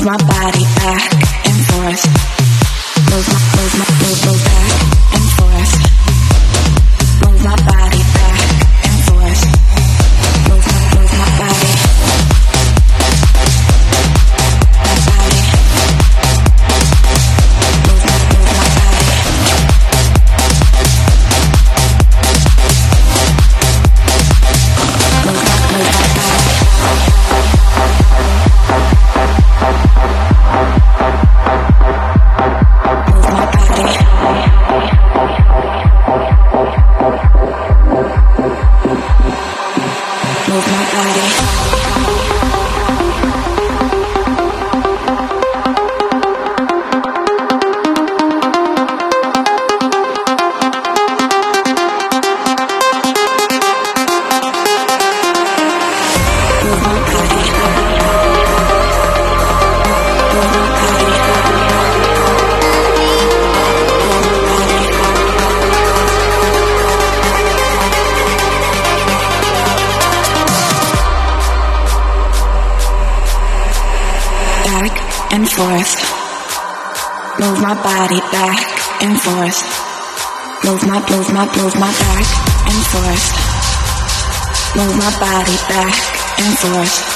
Move my body back and forth. Move my, back and forth. Move my body back and forth.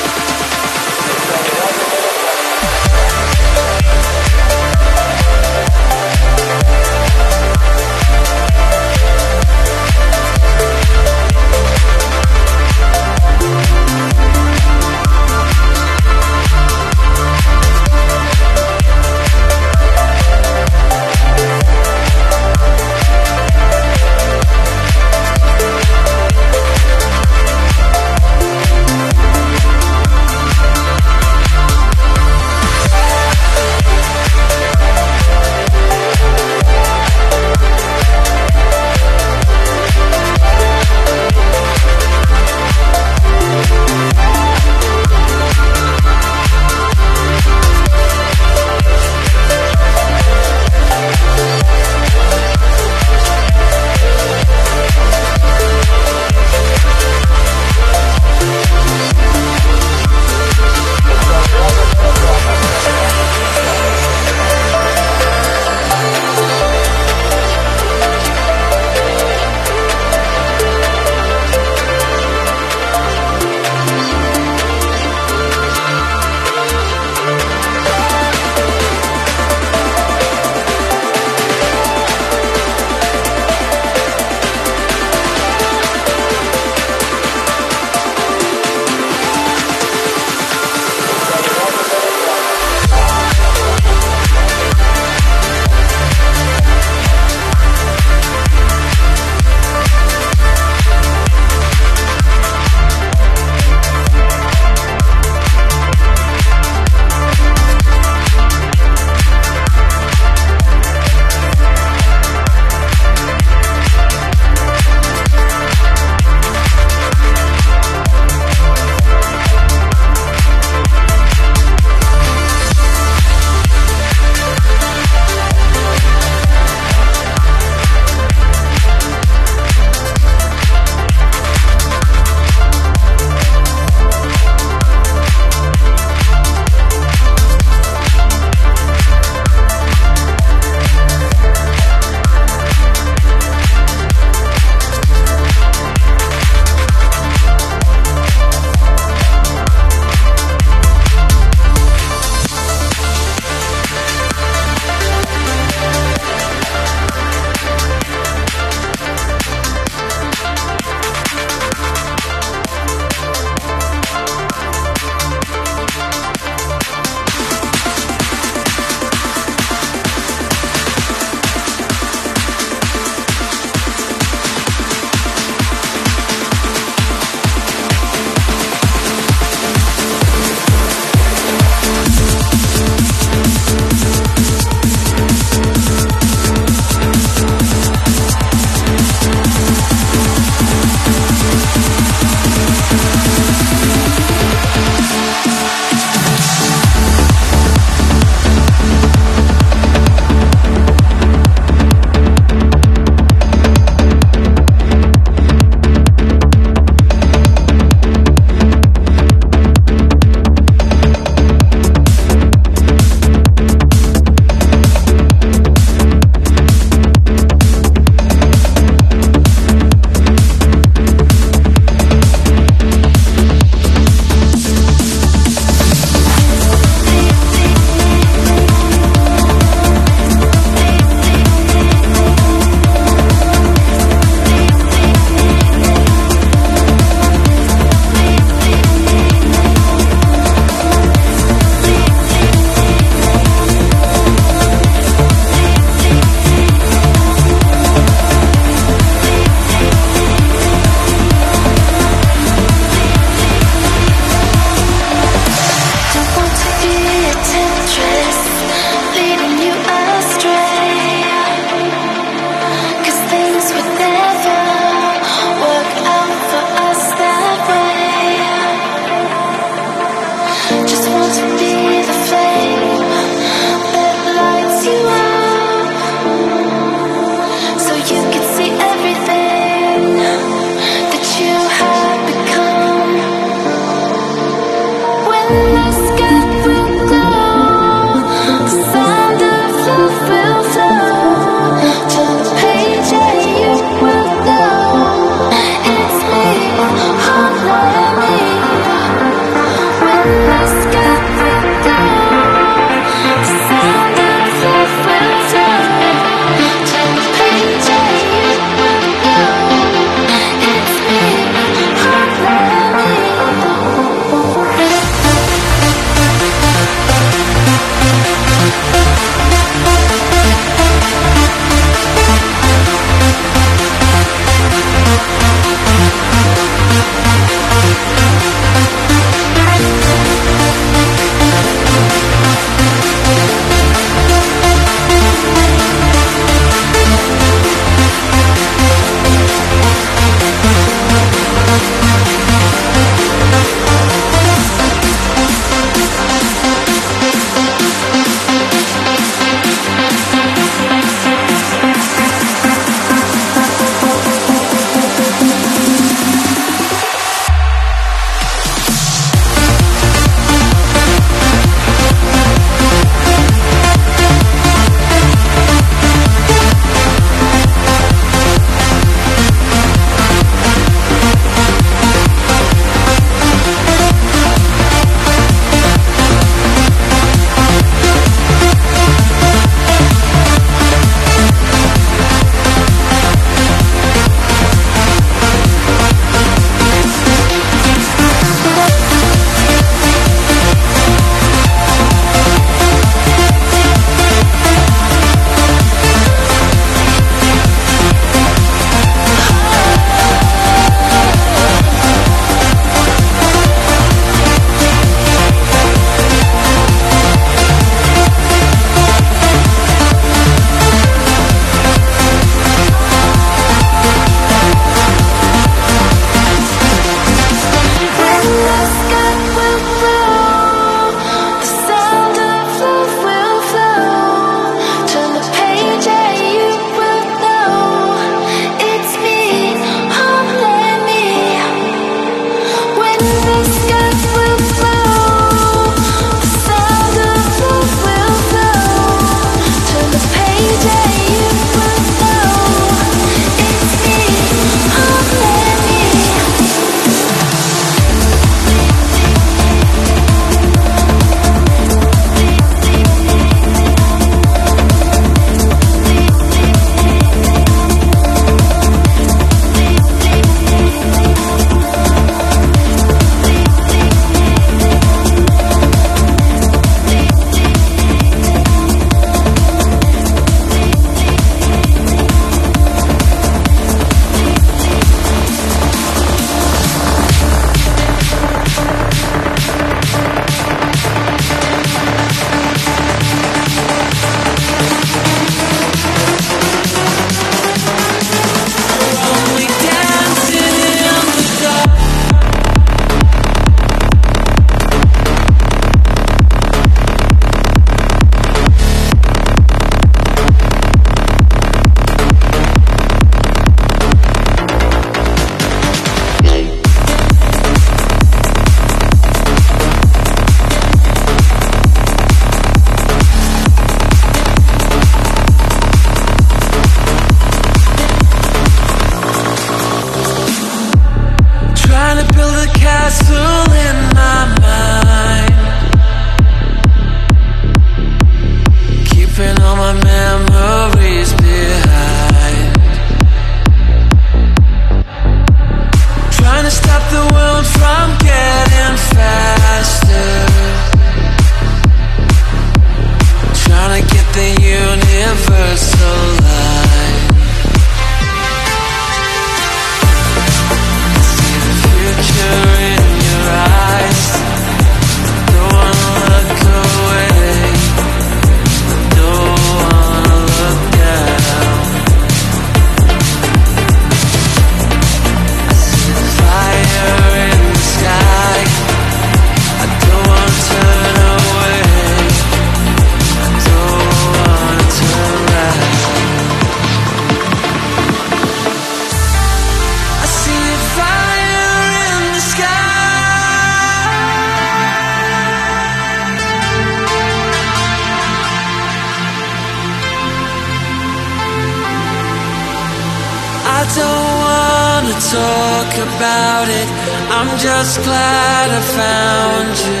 don't wanna talk about it. I'm just glad I found you.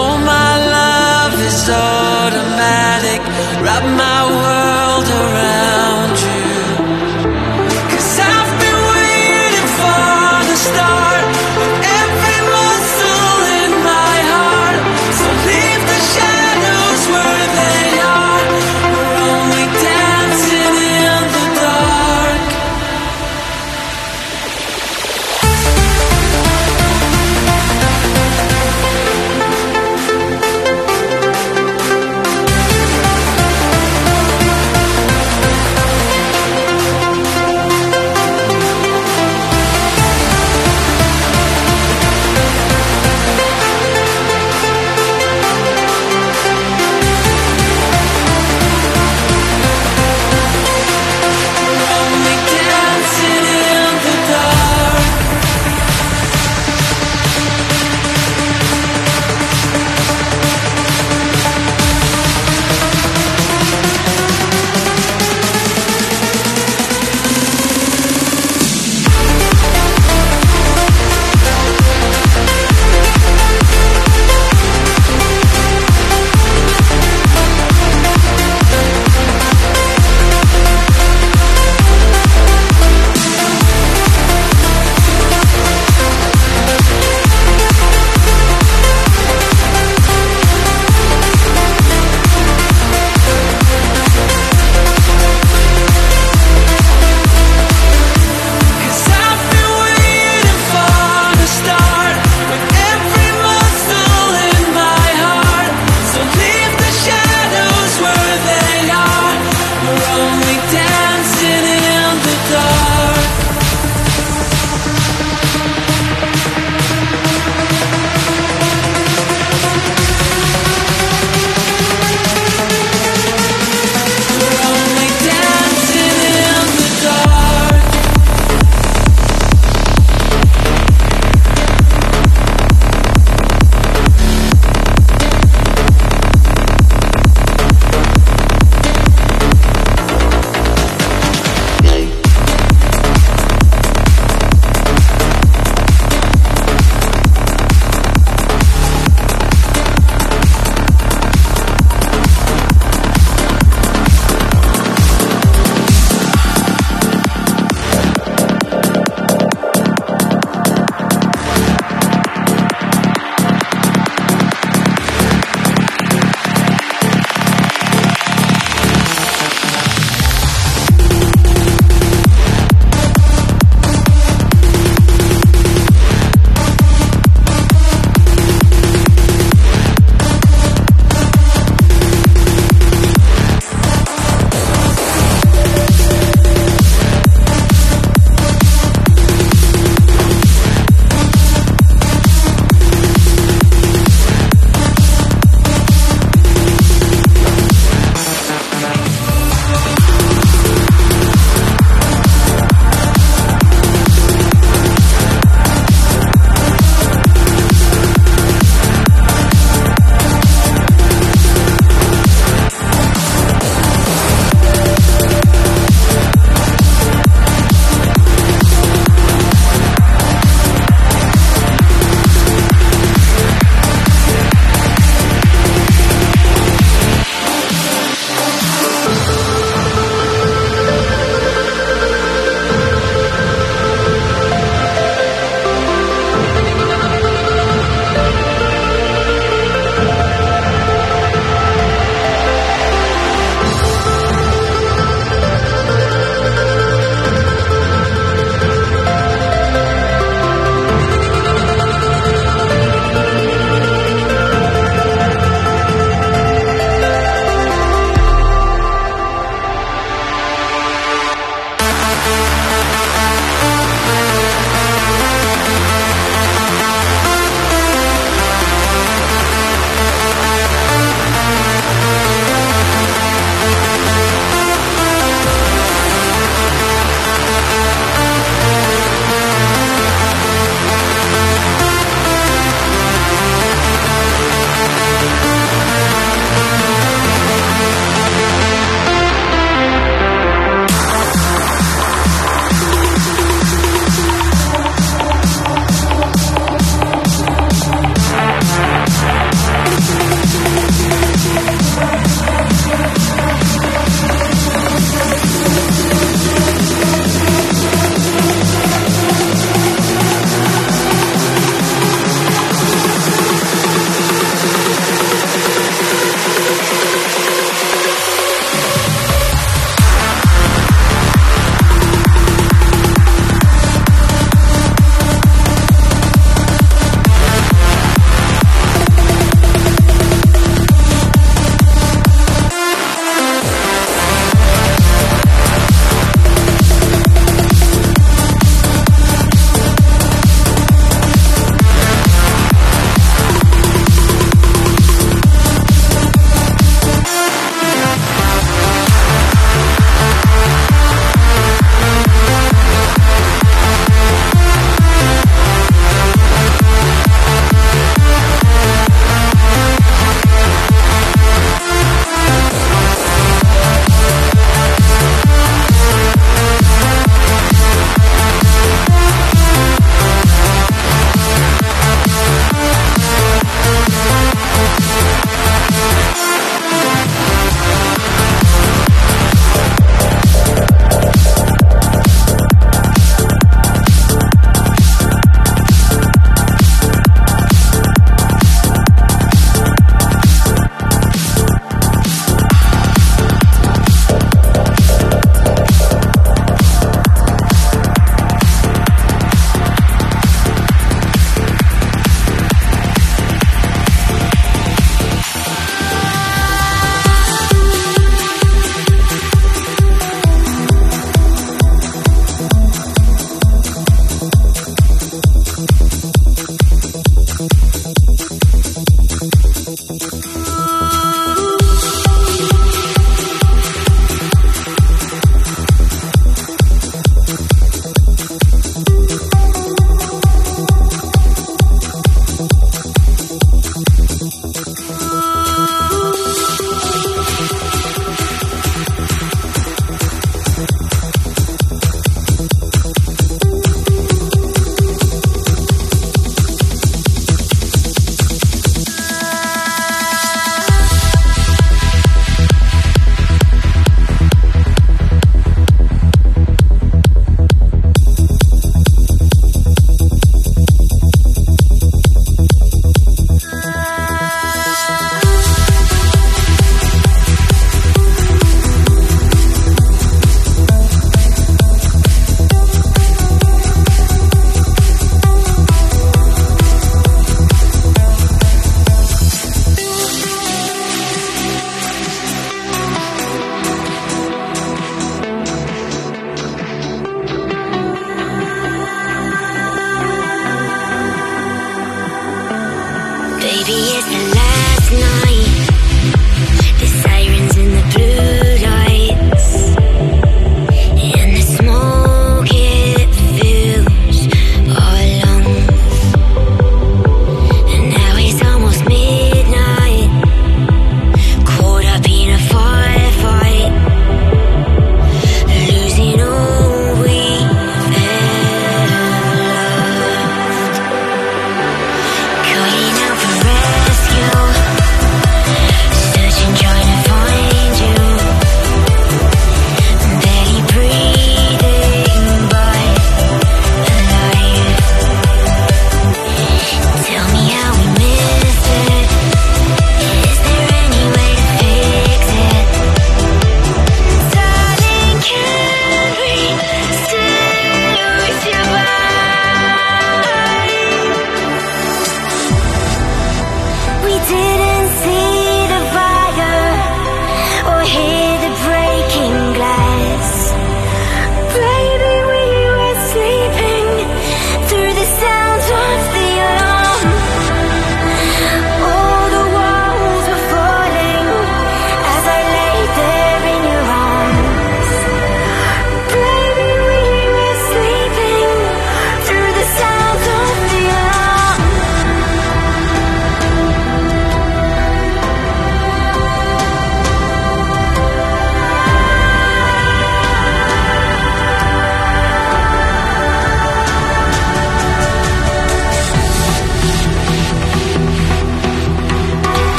Oh, my love is automatic. Wrap my world